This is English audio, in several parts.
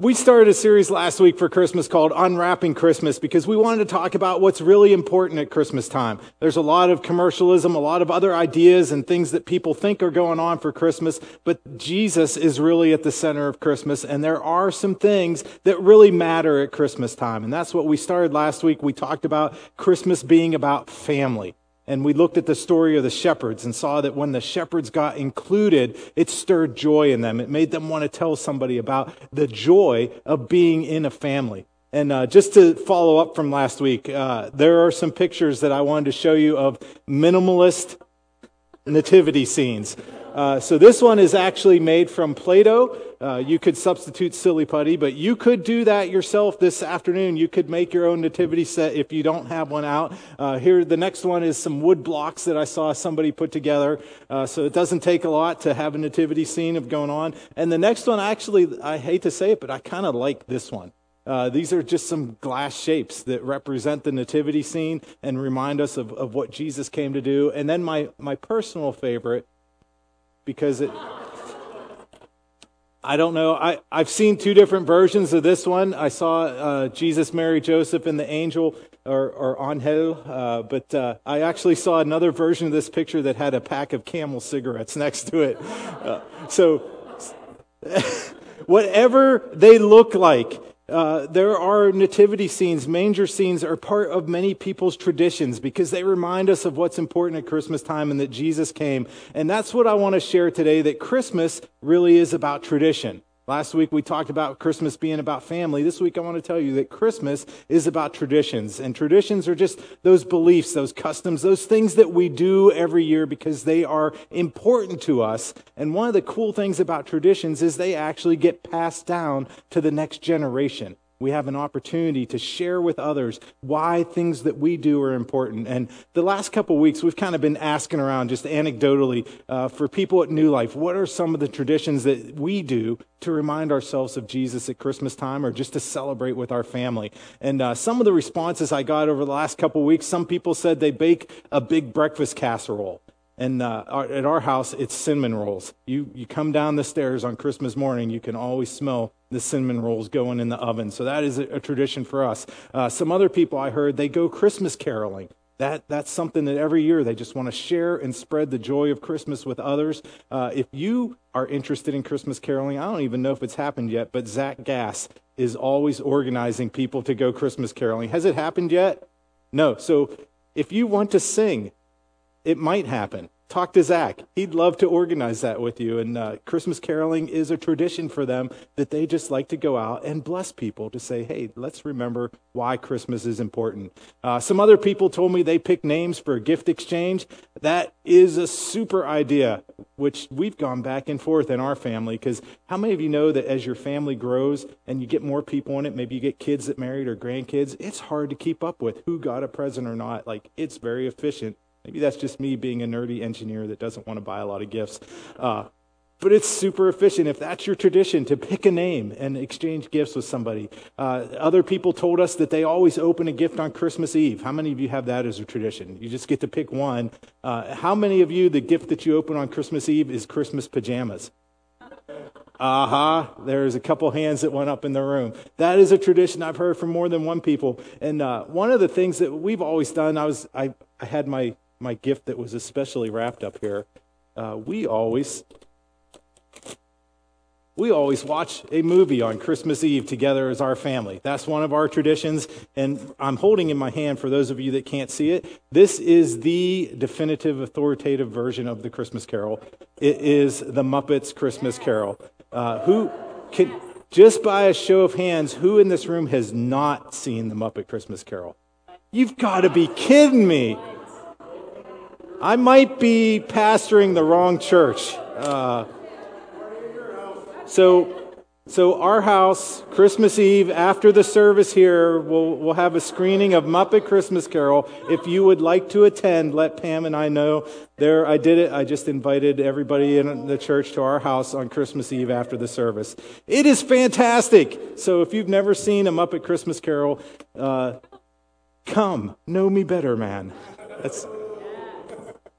We started a series last week for Christmas called Unwrapping Christmas because we wanted to talk about what's really important at Christmas time. There's a lot of commercialism, a lot of other ideas and things that people think are going on for Christmas, but Jesus is really at the center of Christmas, and there are some things that really matter at Christmas time. And that's what we started last week. We talked about Christmas being about family. And we looked at the story of the shepherds and saw that when the shepherds got included, it stirred joy in them. It made them want to tell somebody about the joy of being in a family. And uh, just to follow up from last week, uh, there are some pictures that I wanted to show you of minimalist nativity scenes. Uh, so this one is actually made from Play-Doh. Uh, you could substitute silly putty, but you could do that yourself this afternoon. You could make your own nativity set if you don't have one out. Uh, here, the next one is some wood blocks that I saw somebody put together. Uh, so it doesn't take a lot to have a nativity scene of going on. And the next one, actually, I hate to say it, but I kind of like this one. Uh, these are just some glass shapes that represent the nativity scene and remind us of, of what Jesus came to do. And then my, my personal favorite, because it I don't know. I, I've seen two different versions of this one. I saw uh, Jesus, Mary, Joseph, and the angel, or, or Angel, uh, but uh, I actually saw another version of this picture that had a pack of camel cigarettes next to it. Uh, so, whatever they look like, uh, there are nativity scenes, manger scenes are part of many people's traditions because they remind us of what's important at Christmas time and that Jesus came. And that's what I want to share today that Christmas really is about tradition. Last week we talked about Christmas being about family. This week I want to tell you that Christmas is about traditions. And traditions are just those beliefs, those customs, those things that we do every year because they are important to us. And one of the cool things about traditions is they actually get passed down to the next generation we have an opportunity to share with others why things that we do are important. And the last couple weeks, we've kind of been asking around just anecdotally uh, for people at New Life, what are some of the traditions that we do to remind ourselves of Jesus at Christmas time or just to celebrate with our family? And uh, some of the responses I got over the last couple weeks, some people said they bake a big breakfast casserole. And uh, our, at our house, it's cinnamon rolls. You, you come down the stairs on Christmas morning, you can always smell the cinnamon rolls going in the oven. So that is a, a tradition for us. Uh, some other people I heard, they go Christmas caroling. That, that's something that every year they just want to share and spread the joy of Christmas with others. Uh, if you are interested in Christmas caroling, I don't even know if it's happened yet, but Zach Gass is always organizing people to go Christmas caroling. Has it happened yet? No. So if you want to sing, it might happen. Talk to Zach. He'd love to organize that with you. And uh, Christmas caroling is a tradition for them that they just like to go out and bless people to say, hey, let's remember why Christmas is important. Uh, some other people told me they pick names for a gift exchange. That is a super idea, which we've gone back and forth in our family. Because how many of you know that as your family grows and you get more people in it, maybe you get kids that married or grandkids, it's hard to keep up with who got a present or not. Like, it's very efficient Maybe that's just me being a nerdy engineer that doesn't want to buy a lot of gifts. Uh, but it's super efficient if that's your tradition to pick a name and exchange gifts with somebody. Uh, other people told us that they always open a gift on Christmas Eve. How many of you have that as a tradition? You just get to pick one. Uh, how many of you, the gift that you open on Christmas Eve is Christmas pajamas? Aha, uh-huh. there's a couple hands that went up in the room. That is a tradition I've heard from more than one people. And uh, one of the things that we've always done, I was I, I had my my gift that was especially wrapped up here. Uh, we always we always watch a movie on Christmas Eve together as our family. That's one of our traditions. And I'm holding in my hand, for those of you that can't see it, this is the definitive, authoritative version of the Christmas Carol. It is the Muppets Christmas Carol. Uh, who can, just by a show of hands, who in this room has not seen the Muppet Christmas Carol? You've got to be kidding me. I might be pastoring the wrong church. Uh, so, so our house, Christmas Eve, after the service here, we'll, we'll have a screening of Muppet Christmas Carol. If you would like to attend, let Pam and I know. There, I did it. I just invited everybody in the church to our house on Christmas Eve after the service. It is fantastic. So if you've never seen a Muppet Christmas Carol, uh, come, know me better, man. That's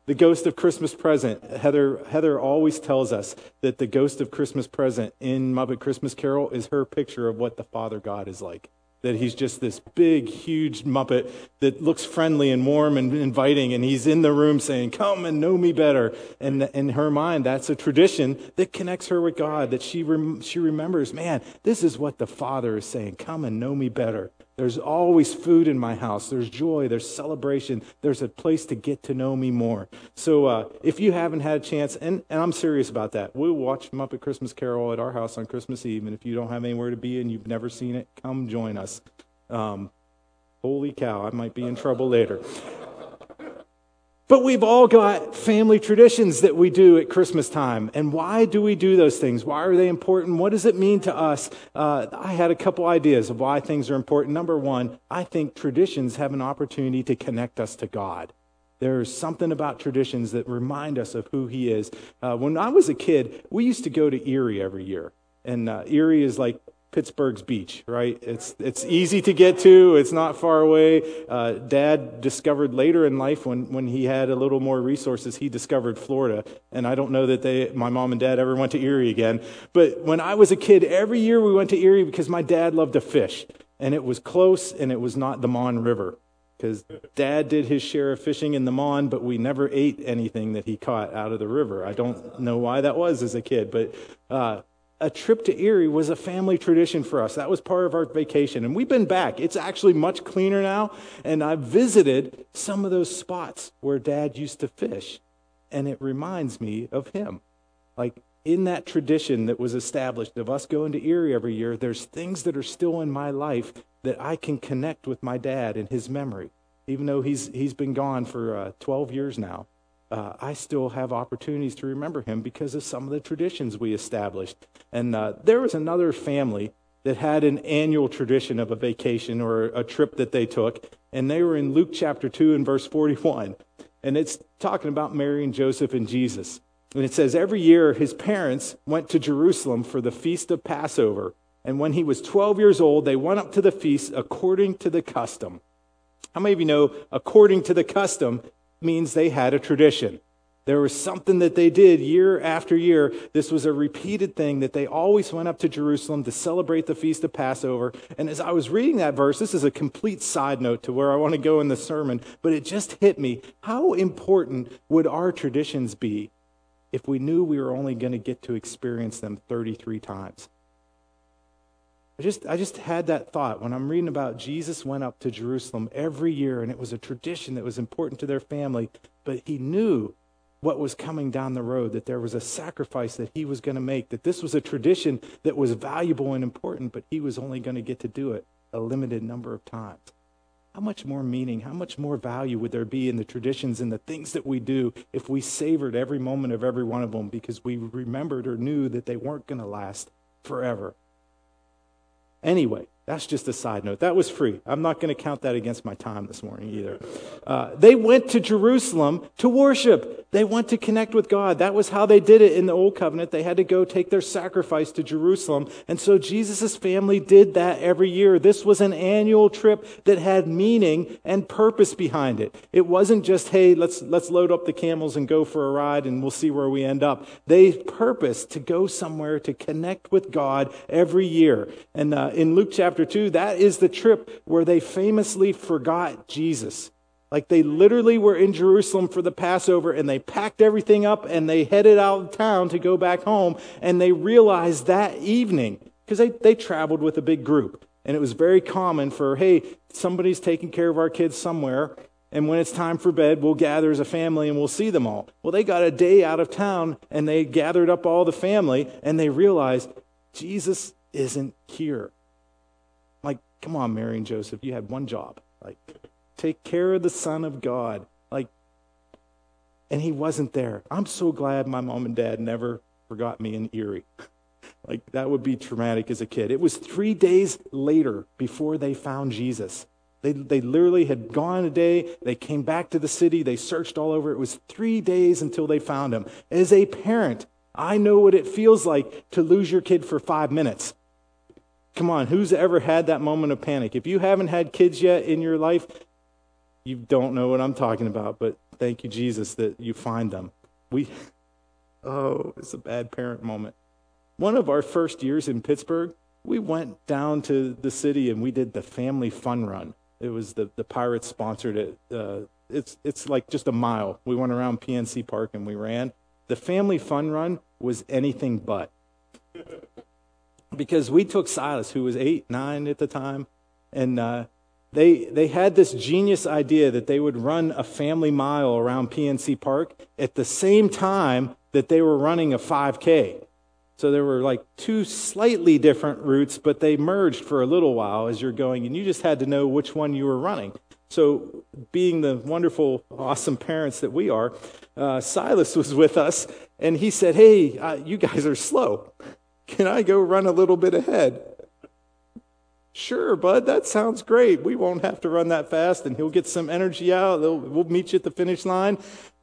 The ghost of Christmas present. Heather, Heather always tells us that the ghost of Christmas present in Muppet Christmas Carol is her picture of what the Father God is like that he's just this big, huge Muppet that looks friendly and warm and inviting, and he's in the room saying, Come and know me better. And in her mind, that's a tradition that connects her with God, that she, rem- she remembers, man, this is what the Father is saying, Come and know me better. There's always food in my house. There's joy. There's celebration. There's a place to get to know me more. So uh, if you haven't had a chance, and, and I'm serious about that, we'll watch Muppet Christmas Carol at our house on Christmas Eve. And if you don't have anywhere to be and you've never seen it, come join us. Um, holy cow, I might be in trouble later. But we've all got family traditions that we do at Christmas time. And why do we do those things? Why are they important? What does it mean to us? Uh, I had a couple ideas of why things are important. Number one, I think traditions have an opportunity to connect us to God. There's something about traditions that remind us of who He is. Uh, when I was a kid, we used to go to Erie every year. And uh, Erie is like Pittsburgh's beach, right? It's, it's easy to get to. It's not far away. Uh, Dad discovered later in life when, when he had a little more resources, he discovered Florida. And I don't know that they, my mom and dad ever went to Erie again. But when I was a kid, every year we went to Erie because my dad loved to fish. And it was close and it was not the Mon River. Because dad did his share of fishing in the Mon, but we never ate anything that he caught out of the river. I don't know why that was as a kid, but uh, a trip to Erie was a family tradition for us. That was part of our vacation. And we've been back. It's actually much cleaner now. And I've visited some of those spots where dad used to fish. And it reminds me of him. Like in that tradition that was established of us going to Erie every year, there's things that are still in my life that I can connect with my dad and his memory, even though he's, he's been gone for uh, 12 years now uh, I still have opportunities to remember him because of some of the traditions we established. And uh, there was another family that had an annual tradition of a vacation or a trip that they took, and they were in Luke chapter 2 and verse 41. And it's talking about Mary and Joseph and Jesus. And it says, Every year his parents went to Jerusalem for the feast of Passover. And when he was 12 years old, they went up to the feast according to the custom. How many of you know, according to the custom, means they had a tradition. There was something that they did year after year. This was a repeated thing that they always went up to Jerusalem to celebrate the feast of Passover. And as I was reading that verse, this is a complete side note to where I want to go in the sermon, but it just hit me. How important would our traditions be if we knew we were only going to get to experience them 33 times? I just, I just had that thought when I'm reading about Jesus went up to Jerusalem every year, and it was a tradition that was important to their family, but he knew what was coming down the road, that there was a sacrifice that he was going to make, that this was a tradition that was valuable and important, but he was only going to get to do it a limited number of times. How much more meaning, how much more value would there be in the traditions and the things that we do if we savored every moment of every one of them because we remembered or knew that they weren't going to last forever? Anyway, that's just a side note. That was free. I'm not going to count that against my time this morning either. Uh, they went to Jerusalem to worship. They went to connect with God. That was how they did it in the Old Covenant. They had to go take their sacrifice to Jerusalem. And so Jesus' family did that every year. This was an annual trip that had meaning and purpose behind it. It wasn't just, hey, let's, let's load up the camels and go for a ride and we'll see where we end up. They purposed to go somewhere to connect with God every year. And uh, in Luke chapter chapter 2, that is the trip where they famously forgot Jesus. Like they literally were in Jerusalem for the Passover and they packed everything up and they headed out of town to go back home. And they realized that evening, because they, they traveled with a big group. And it was very common for, hey, somebody's taking care of our kids somewhere. And when it's time for bed, we'll gather as a family and we'll see them all. Well, they got a day out of town and they gathered up all the family and they realized Jesus isn't here. Come on, Mary and Joseph, you had one job. Like, take care of the Son of God. Like, and he wasn't there. I'm so glad my mom and dad never forgot me in Erie. like, that would be traumatic as a kid. It was three days later before they found Jesus. They, they literally had gone a day. They came back to the city. They searched all over. It was three days until they found him. As a parent, I know what it feels like to lose your kid for five minutes. Come on, who's ever had that moment of panic? If you haven't had kids yet in your life, you don't know what I'm talking about, but thank you, Jesus, that you find them. We, oh, it's a bad parent moment. One of our first years in Pittsburgh, we went down to the city and we did the family fun run. It was the, the Pirates sponsored it. Uh, it's, it's like just a mile. We went around PNC Park and we ran. The family fun run was anything but. Because we took Silas, who was eight, nine at the time, and uh, they, they had this genius idea that they would run a family mile around PNC Park at the same time that they were running a 5K. So there were like two slightly different routes, but they merged for a little while as you're going, and you just had to know which one you were running. So, being the wonderful, awesome parents that we are, uh, Silas was with us, and he said, Hey, uh, you guys are slow. Can I go run a little bit ahead? Sure, bud, that sounds great. We won't have to run that fast, and he'll get some energy out. We'll meet you at the finish line.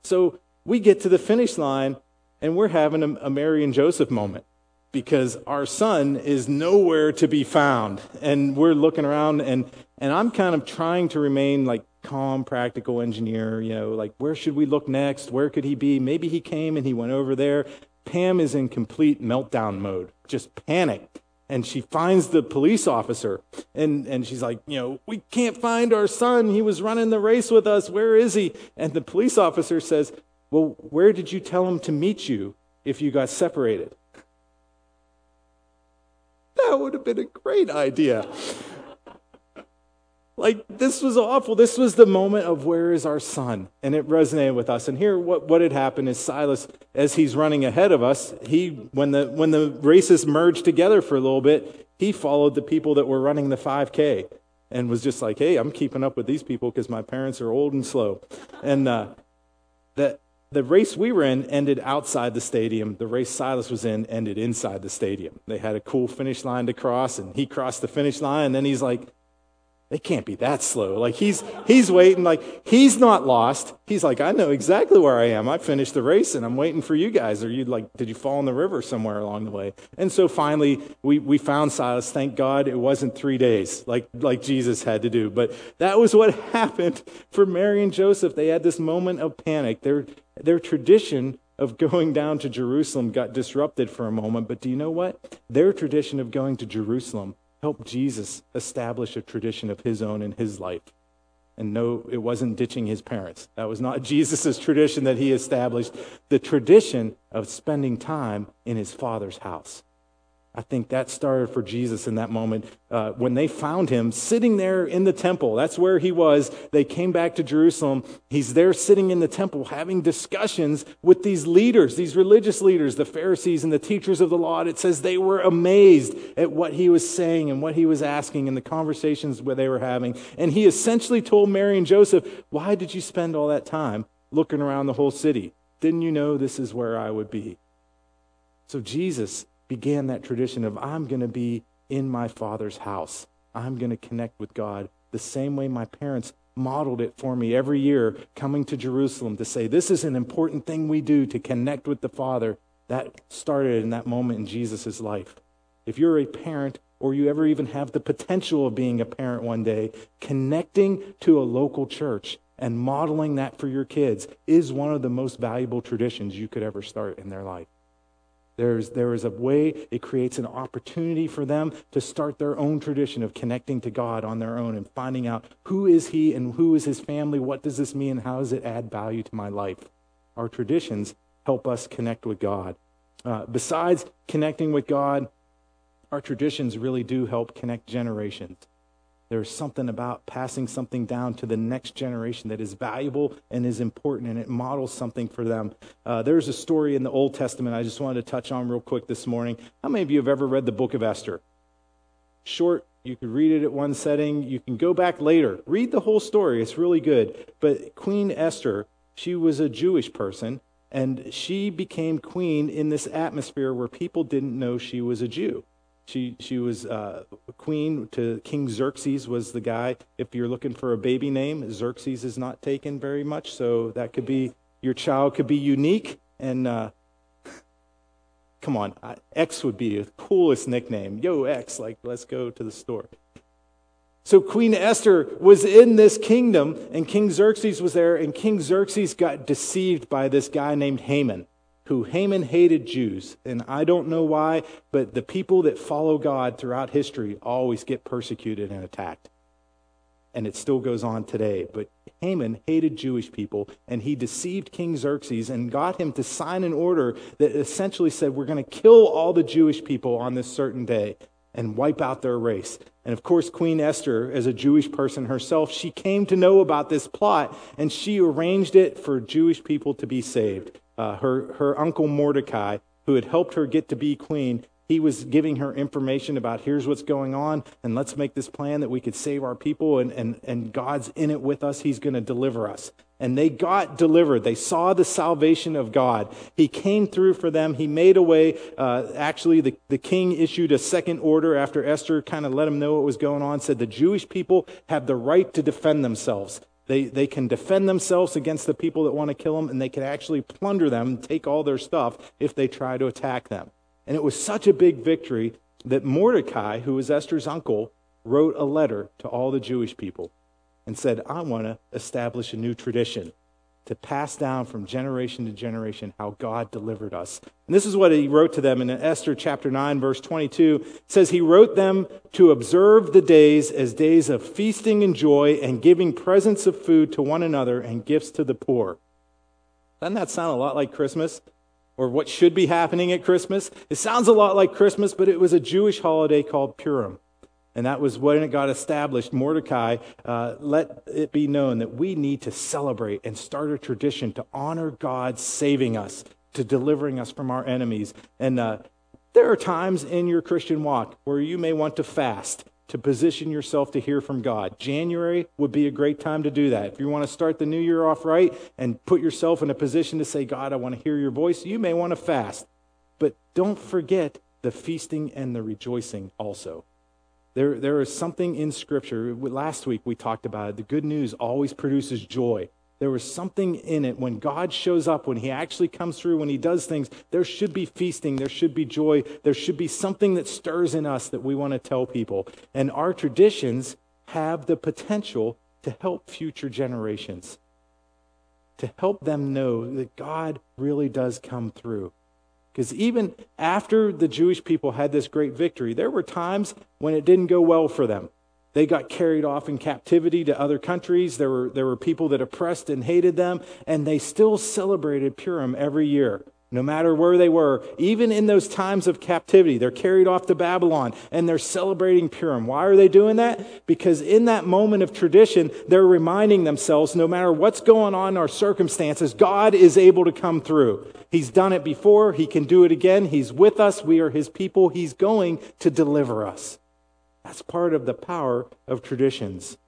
So we get to the finish line, and we're having a, Mary and Joseph moment because our son is nowhere to be found. And we're looking around, and, and I'm kind of trying to remain like calm, practical engineer, you know, like where should we look next? Where could he be? Maybe he came and he went over there. Pam is in complete meltdown mode, just panic and she finds the police officer and, and she's like you know we can't find our son. He was running the race with us. Where is he? And the police officer says well where did you tell him to meet you if you got separated? That would have been a great idea like, this was awful. This was the moment of where is our son? And it resonated with us. And here, what, what had happened is Silas, as he's running ahead of us, he, when the, when the races merged together for a little bit, he followed the people that were running the 5K and was just like, hey, I'm keeping up with these people because my parents are old and slow. And uh, the, the race we were in ended outside the stadium. The race Silas was in ended inside the stadium. They had a cool finish line to cross, and he crossed the finish line, and then he's like, they can't be that slow. Like he's he's waiting, like he's not lost. He's like, I know exactly where I am. I finished the race and I'm waiting for you guys. Or you like, did you fall in the river somewhere along the way? And so finally we, we found Silas. Thank God it wasn't three days like like Jesus had to do. But that was what happened for Mary and Joseph. They had this moment of panic. Their their tradition of going down to Jerusalem got disrupted for a moment. But do you know what? Their tradition of going to Jerusalem helped Jesus establish a tradition of his own in his life. And no, it wasn't ditching his parents. That was not Jesus' tradition that he established. The tradition of spending time in his father's house. I think that started for Jesus in that moment uh, when they found him sitting there in the temple. That's where he was. They came back to Jerusalem. He's there sitting in the temple having discussions with these leaders, these religious leaders, the Pharisees and the teachers of the law. And It says they were amazed at what he was saying and what he was asking and the conversations they were having. And he essentially told Mary and Joseph, Why did you spend all that time looking around the whole city? Didn't you know this is where I would be? So Jesus began that tradition of I'm going to be in my father's house. I'm going to connect with God the same way my parents modeled it for me every year coming to Jerusalem to say, This is an important thing we do to connect with the Father. That started in that moment in Jesus' life. If you're a parent or you ever even have the potential of being a parent one day, connecting to a local church and modeling that for your kids is one of the most valuable traditions you could ever start in their life. There's, there is a way, it creates an opportunity for them to start their own tradition of connecting to God on their own and finding out who is He and who is His family, what does this mean, how does it add value to my life. Our traditions help us connect with God. Uh, besides connecting with God, our traditions really do help connect generations. There's something about passing something down to the next generation that is valuable and is important, and it models something for them. Uh, there's a story in the Old Testament I just wanted to touch on real quick this morning. How many of you have ever read the book of Esther? Short, you could read it at one setting. You can go back later, read the whole story. It's really good. But Queen Esther, she was a Jewish person, and she became queen in this atmosphere where people didn't know she was a Jew. She, she was uh, queen to King Xerxes was the guy. If you're looking for a baby name, Xerxes is not taken very much, so that could be your child could be unique. And uh, come on, X would be the coolest nickname. Yo, X, like let's go to the store. So Queen Esther was in this kingdom, and King Xerxes was there, and King Xerxes got deceived by this guy named Haman, who Haman hated Jews. And I don't know why, but the people that follow God throughout history always get persecuted and attacked. And it still goes on today. But Haman hated Jewish people, and he deceived King Xerxes and got him to sign an order that essentially said, We're going to kill all the Jewish people on this certain day and wipe out their race. And of course, Queen Esther, as a Jewish person herself, she came to know about this plot and she arranged it for Jewish people to be saved. Uh, her, her uncle Mordecai, who had helped her get to be queen, he was giving her information about here's what's going on and let's make this plan that we could save our people and, and, and god's in it with us. He's going to deliver us. And they got delivered. They saw the salvation of god. He came through for them. He made a way. Uh, actually the, the king issued a second order after esther kind of let him know what was going on said the jewish people have the right to defend themselves. They, they can defend themselves against the people that want to kill them and they can actually plunder them take all their stuff if they try to attack them and it was such a big victory that Mordecai, who was Esther's uncle, wrote a letter to all the Jewish people and said, I want to establish a new tradition to pass down from generation to generation how God delivered us. And this is what he wrote to them in Esther chapter 9, verse 22. It says, He wrote them to observe the days as days of feasting and joy and giving presents of food to one another and gifts to the poor. Doesn't that sound a lot like Christmas? Or what should be happening at Christmas. It sounds a lot like Christmas, but it was a Jewish holiday called Purim. And that was when it got established. Mordecai uh, let it be known that we need to celebrate and start a tradition to honor God saving us, to delivering us from our enemies. And uh, there are times in your Christian walk where you may want to fast to position yourself to hear from God. January would be a great time to do that. If you want to start the new year off right and put yourself in a position to say, God, I want to hear your voice, you may want to fast. But don't forget the feasting and the rejoicing also. There, there is something in Scripture. Last week we talked about it. The good news always produces joy. There was something in it when God shows up, when He actually comes through, when He does things. There should be feasting, there should be joy, there should be something that stirs in us that we want to tell people. And our traditions have the potential to help future generations, to help them know that God really does come through. Because even after the Jewish people had this great victory, there were times when it didn't go well for them. They got carried off in captivity to other countries. There were, there were people that oppressed and hated them, and they still celebrated Purim every year, no matter where they were. Even in those times of captivity, they're carried off to Babylon, and they're celebrating Purim. Why are they doing that? Because in that moment of tradition, they're reminding themselves no matter what's going on in our circumstances, God is able to come through. He's done it before, He can do it again. He's with us, we are His people, He's going to deliver us. That's part of the power of traditions.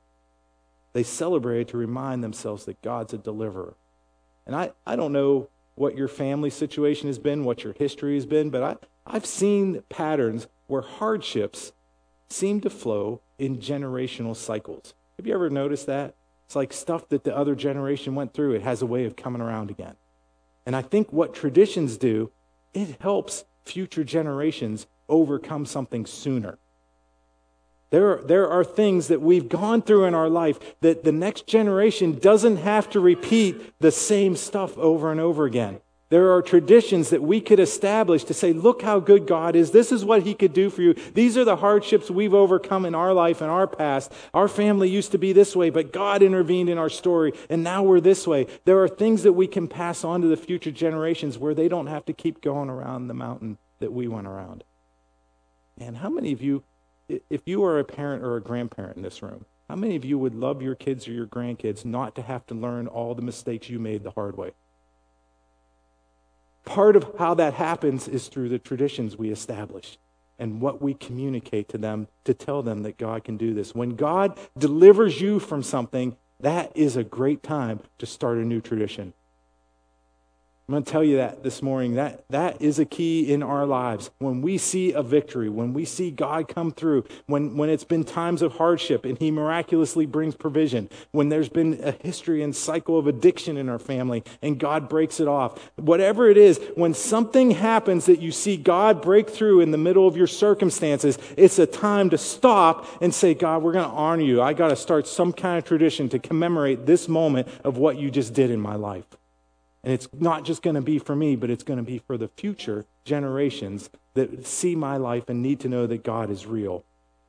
They celebrate to remind themselves that God's a deliverer. And I, I don't know what your family situation has been, what your history has been, but I, I've seen patterns where hardships seem to flow in generational cycles. Have you ever noticed that? It's like stuff that the other generation went through, it has a way of coming around again. And I think what traditions do, it helps future generations overcome something sooner. There are, there are things that we've gone through in our life that the next generation doesn't have to repeat the same stuff over and over again. There are traditions that we could establish to say, look how good God is. This is what He could do for you. These are the hardships we've overcome in our life and our past. Our family used to be this way, but God intervened in our story, and now we're this way. There are things that we can pass on to the future generations where they don't have to keep going around the mountain that we went around. And how many of you if you are a parent or a grandparent in this room, how many of you would love your kids or your grandkids not to have to learn all the mistakes you made the hard way? Part of how that happens is through the traditions we establish and what we communicate to them to tell them that God can do this. When God delivers you from something, that is a great time to start a new tradition. I'm going to tell you that this morning. That, that is a key in our lives. When we see a victory, when we see God come through, when, when it's been times of hardship and He miraculously brings provision, when there's been a history and cycle of addiction in our family and God breaks it off, whatever it is, when something happens that you see God break through in the middle of your circumstances, it's a time to stop and say, God, we're going to honor you. I got to start some kind of tradition to commemorate this moment of what you just did in my life. And it's not just going to be for me, but it's going to be for the future generations that see my life and need to know that God is real.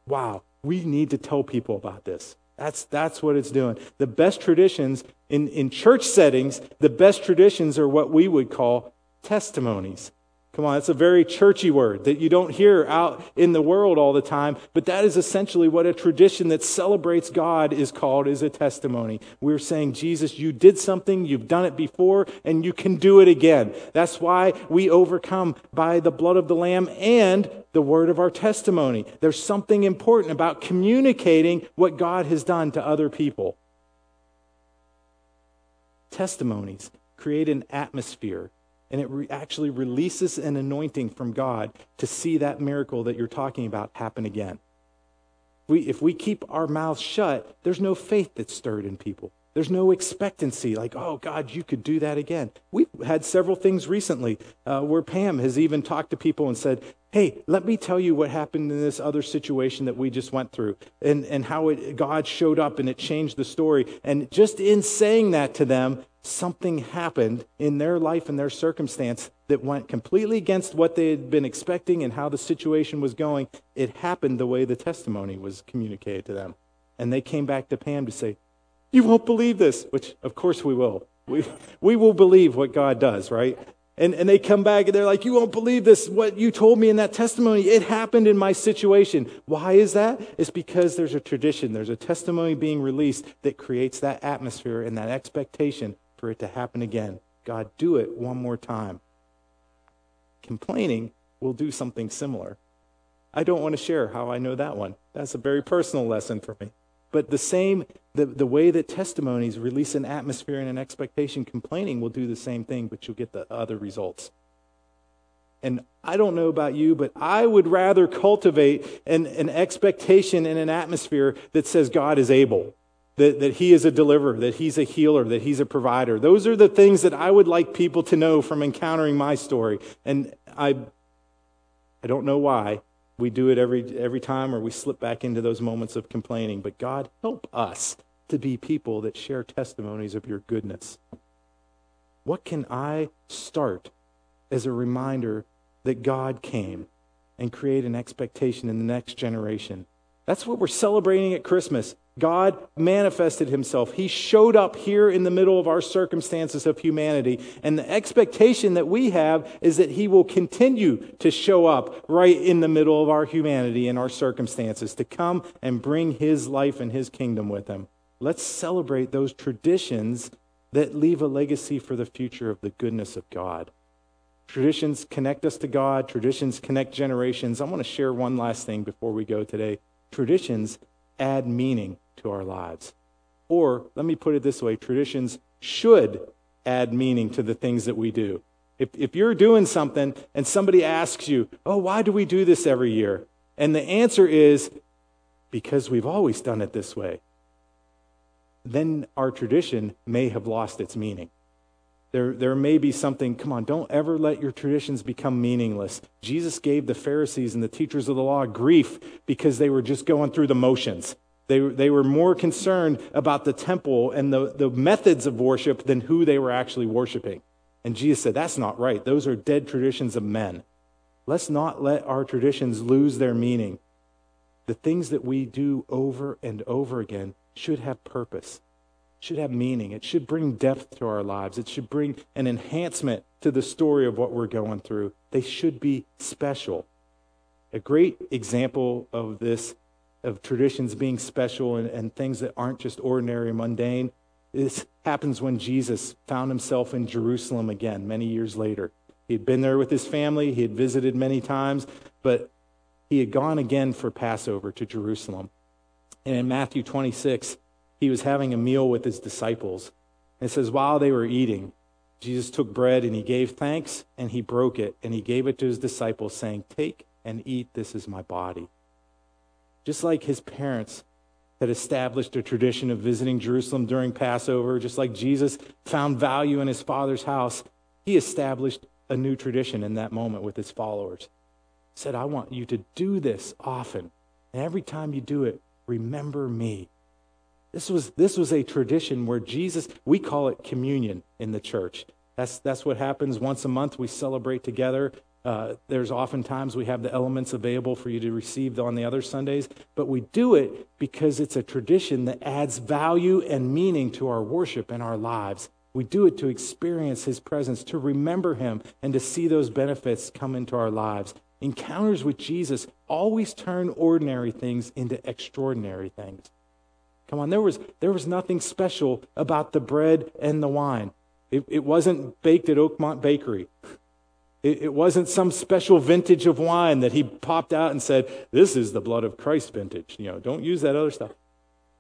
Wow, we need to tell people about this. That's, that's what it's doing. The best traditions in, in church settings, the best traditions are what we would call testimonies. Come on, it's a very churchy word that you don't hear out in the world all the time, but that is essentially what a tradition that celebrates God is called is a testimony. We're saying, Jesus, you did something, you've done it before, and you can do it again. That's why we overcome by the blood of the Lamb and the word of our testimony. There's something important about communicating what God has done to other people. Testimonies create an atmosphere and it re- actually releases an anointing from God to see that miracle that you're talking about happen again. We, if we keep our mouths shut, there's no faith that's stirred in people. There's no expectancy, like, oh, God, you could do that again. We've had several things recently uh, where Pam has even talked to people and said, hey, let me tell you what happened in this other situation that we just went through and, and how it, God showed up and it changed the story. And just in saying that to them, something happened in their life and their circumstance that went completely against what they had been expecting and how the situation was going. It happened the way the testimony was communicated to them. And they came back to Pam to say, You won't believe this, which of course we will. We, we will believe what God does, right? And, and they come back and they're like, You won't believe this, what you told me in that testimony. It happened in my situation. Why is that? It's because there's a tradition, there's a testimony being released that creates that atmosphere and that expectation for it to happen again. God, do it one more time. Complaining will do something similar. I don't want to share how I know that one. That's a very personal lesson for me. But the same, the, the way that testimonies release an atmosphere and an expectation, complaining will do the same thing, but you'll get the other results. And I don't know about you, but I would rather cultivate an, an expectation and an atmosphere that says God is able that, that he is a deliverer, that he's a healer, that he's a provider. Those are the things that I would like people to know from encountering my story. And I, I don't know why we do it every, every time or we slip back into those moments of complaining, but God, help us to be people that share testimonies of your goodness. What can I start as a reminder that God came and create an expectation in the next generation? That's what we're celebrating at Christmas. God manifested himself. He showed up here in the middle of our circumstances of humanity. And the expectation that we have is that he will continue to show up right in the middle of our humanity and our circumstances, to come and bring his life and his kingdom with him. Let's celebrate those traditions that leave a legacy for the future of the goodness of God. Traditions connect us to God, traditions connect generations. I want to share one last thing before we go today. Traditions add meaning to our lives. Or, let me put it this way traditions should add meaning to the things that we do. If, if you're doing something and somebody asks you, Oh, why do we do this every year? And the answer is, Because we've always done it this way. Then our tradition may have lost its meaning. There, there may be something, come on, don't ever let your traditions become meaningless. Jesus gave the Pharisees and the teachers of the law grief because they were just going through the motions. They, they were more concerned about the temple and the, the methods of worship than who they were actually worshiping. And Jesus said, That's not right. Those are dead traditions of men. Let's not let our traditions lose their meaning. The things that we do over and over again should have purpose should have meaning. It should bring depth to our lives. It should bring an enhancement to the story of what we're going through. They should be special. A great example of this, of traditions being special and, and things that aren't just ordinary mundane, this happens when Jesus found himself in Jerusalem again many years later. He'd been there with his family, he had visited many times, but he had gone again for Passover to Jerusalem. And in Matthew 26, he was having a meal with his disciples. And it says, while they were eating, Jesus took bread and he gave thanks and he broke it and he gave it to his disciples, saying, Take and eat, this is my body. Just like his parents had established a tradition of visiting Jerusalem during Passover, just like Jesus found value in his father's house, he established a new tradition in that moment with his followers. He said, I want you to do this often. And every time you do it, remember me. This was, this was a tradition where Jesus, we call it communion in the church. That's, that's what happens once a month. We celebrate together. Uh, there's oftentimes we have the elements available for you to receive on the other Sundays, but we do it because it's a tradition that adds value and meaning to our worship and our lives. We do it to experience His presence, to remember Him, and to see those benefits come into our lives. Encounters with Jesus always turn ordinary things into extraordinary things. Come on, there was, there was nothing special about the bread and the wine. It, it wasn't baked at Oakmont Bakery. It, it wasn't some special vintage of wine that he popped out and said, This is the blood of Christ vintage. You know, don't use that other stuff.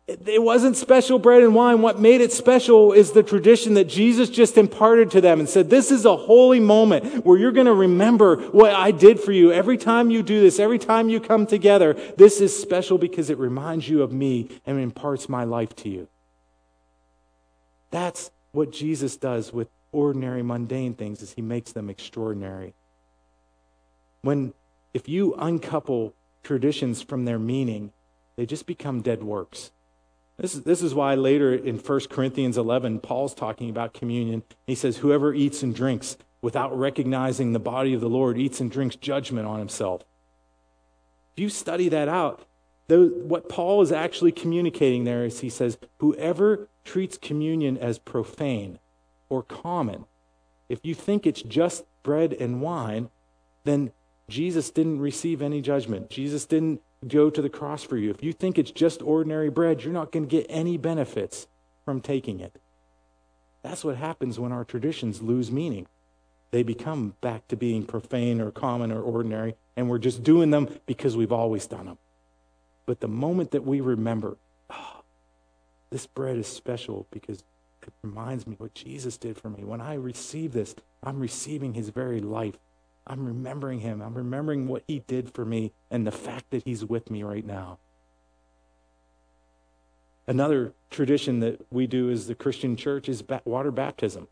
It, it wasn't special bread and wine. What made it special is the tradition that Jesus just imparted to them and said, This is a holy moment where you're going to remember what I did for you. Every time you do this, every time you come together, this is special because it reminds you of me and imparts my life to you. That's what Jesus does with ordinary, mundane things is he makes them extraordinary. When, if you uncouple traditions from their meaning, they just become dead works. This is, this is why later in 1 Corinthians 11, Paul's talking about communion. He says, Whoever eats and drinks without recognizing the body of the Lord eats and drinks judgment on himself. If you study that out, what Paul is actually communicating there is he says, Whoever treats communion as profane or common. If you think it's just bread and wine, then Jesus didn't receive any judgment. Jesus didn't go to the cross for you. If you think it's just ordinary bread, you're not going to get any benefits from taking it. That's what happens when our traditions lose meaning. They become back to being profane or common or ordinary, and we're just doing them because we've always done them. But the moment that we remember, oh, this bread is special because it reminds me what Jesus did for me. When I receive this, I'm receiving his very life. I'm remembering him. I'm remembering what he did for me and the fact that he's with me right now. Another tradition that we do as the Christian church is water baptism.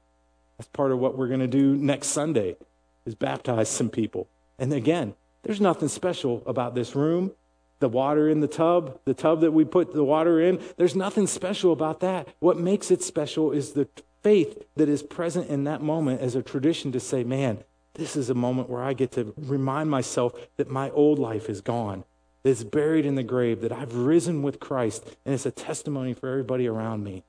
That's part of what we're going to do next Sunday is baptize some people. And again, there's nothing special about this room the water in the tub, the tub that we put the water in, there's nothing special about that. What makes it special is the faith that is present in that moment as a tradition to say, man, this is a moment where I get to remind myself that my old life is gone, that it's buried in the grave, that I've risen with Christ, and it's a testimony for everybody around me.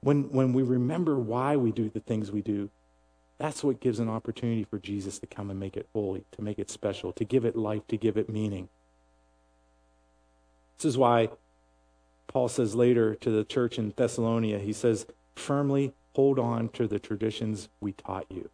When, when we remember why we do the things we do, that's what gives an opportunity for Jesus to come and make it holy, to make it special, to give it life, to give it meaning. This is why Paul says later to the church in Thessalonica, he says, firmly hold on to the traditions we taught you.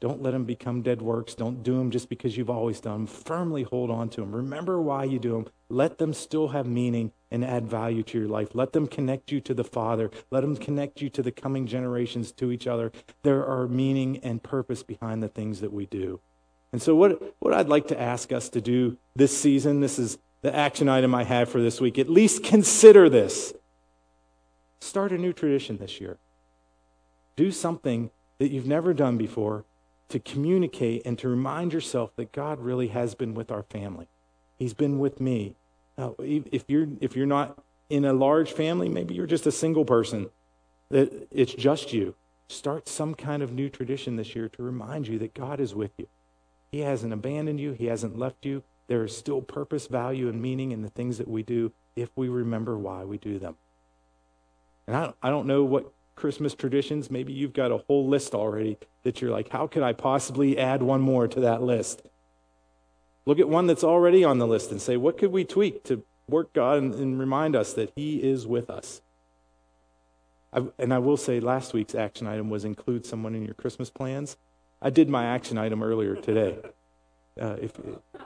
Don't let them become dead works. Don't do them just because you've always done them. Firmly hold on to them. Remember why you do them. Let them still have meaning and add value to your life. Let them connect you to the Father. Let them connect you to the coming generations, to each other. There are meaning and purpose behind the things that we do. And so, what, what I'd like to ask us to do this season, this is the action item I have for this week. At least consider this. Start a new tradition this year. Do something that you've never done before to communicate and to remind yourself that God really has been with our family. He's been with me. Now, if you're if you're not in a large family, maybe you're just a single person that it's just you. Start some kind of new tradition this year to remind you that God is with you. He hasn't abandoned you, he hasn't left you. There is still purpose, value, and meaning in the things that we do if we remember why we do them. And I, I don't know what Christmas traditions, maybe you've got a whole list already that you're like, how could I possibly add one more to that list? Look at one that's already on the list and say, what could we tweak to work God and, and remind us that He is with us? I, and I will say, last week's action item was include someone in your Christmas plans. I did my action item earlier today. Uh, if,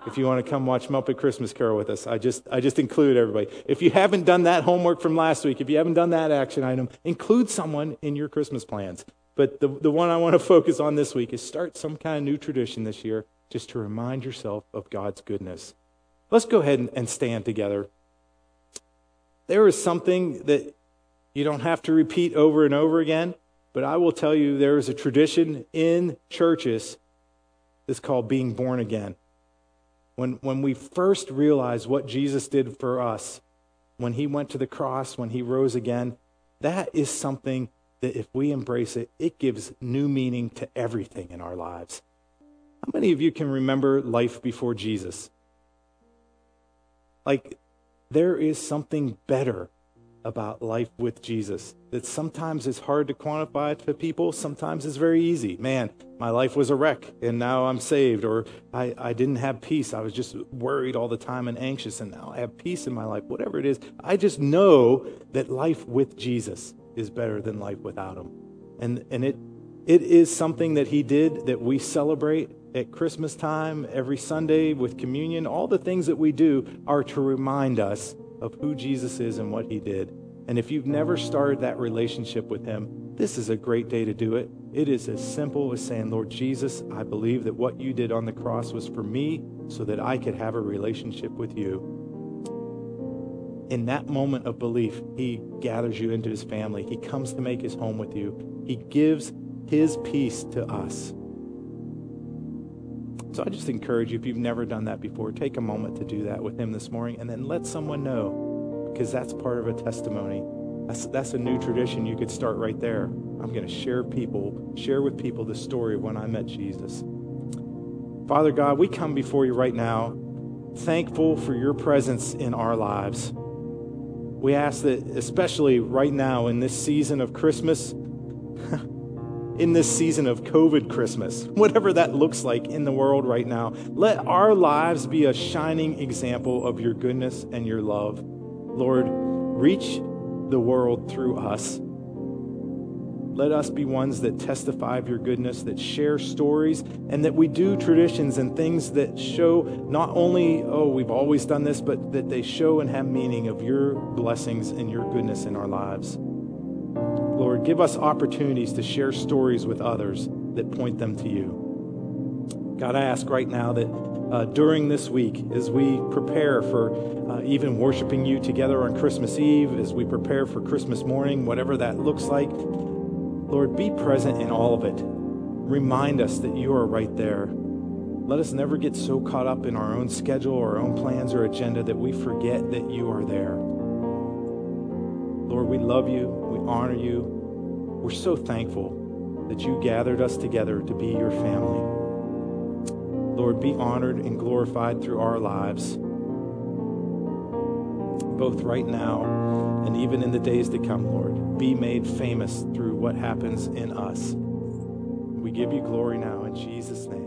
if you want to come watch Muppet Christmas Carol with us, I just, I just include everybody. If you haven't done that homework from last week, if you haven't done that action item, include someone in your Christmas plans. But the, the one I want to focus on this week is start some kind of new tradition this year just to remind yourself of God's goodness. Let's go ahead and, and stand together. There is something that you don't have to repeat over and over again, but I will tell you there is a tradition in churches that's called being born again. When, when we first realize what Jesus did for us, when he went to the cross, when he rose again, that is something that if we embrace it, it gives new meaning to everything in our lives. How many of you can remember life before Jesus? Like, there is something better about life with Jesus that sometimes is hard to quantify to people, sometimes it's very easy. Man, my life was a wreck and now I'm saved, or I, I didn't have peace. I was just worried all the time and anxious, and now I have peace in my life. Whatever it is, I just know that life with Jesus is better than life without him. And, and it, it is something that he did that we celebrate at Christmas time, every Sunday with communion. All the things that we do are to remind us of who Jesus is and what he did. And if you've never started that relationship with him, this is a great day to do it. It is as simple as saying, Lord Jesus, I believe that what you did on the cross was for me so that I could have a relationship with you. In that moment of belief, he gathers you into his family. He comes to make his home with you. He gives his peace to us. So I just encourage you, if you've never done that before, take a moment to do that with him this morning and then let someone know because that's part of a testimony. That's, that's a new tradition you could start right there. I'm going to share people, share with people the story of when I met Jesus. Father God, we come before you right now, thankful for your presence in our lives. We ask that, especially right now in this season of Christmas, in this season of COVID Christmas, whatever that looks like in the world right now. Let our lives be a shining example of your goodness and your love. Lord, reach the world through us. Let us be ones that testify of your goodness, that share stories, and that we do traditions and things that show not only, oh, we've always done this, but that they show and have meaning of your blessings and your goodness in our lives. Give us opportunities to share stories with others that point them to you. God, I ask right now that uh, during this week, as we prepare for uh, even worshiping you together on Christmas Eve, as we prepare for Christmas morning, whatever that looks like, Lord, be present in all of it. Remind us that you are right there. Let us never get so caught up in our own schedule, our own plans or agenda that we forget that you are there. Lord, we love you. We honor you. We're so thankful that you gathered us together to be your family. Lord, be honored and glorified through our lives, both right now and even in the days to come, Lord. Be made famous through what happens in us. We give you glory now in Jesus' name.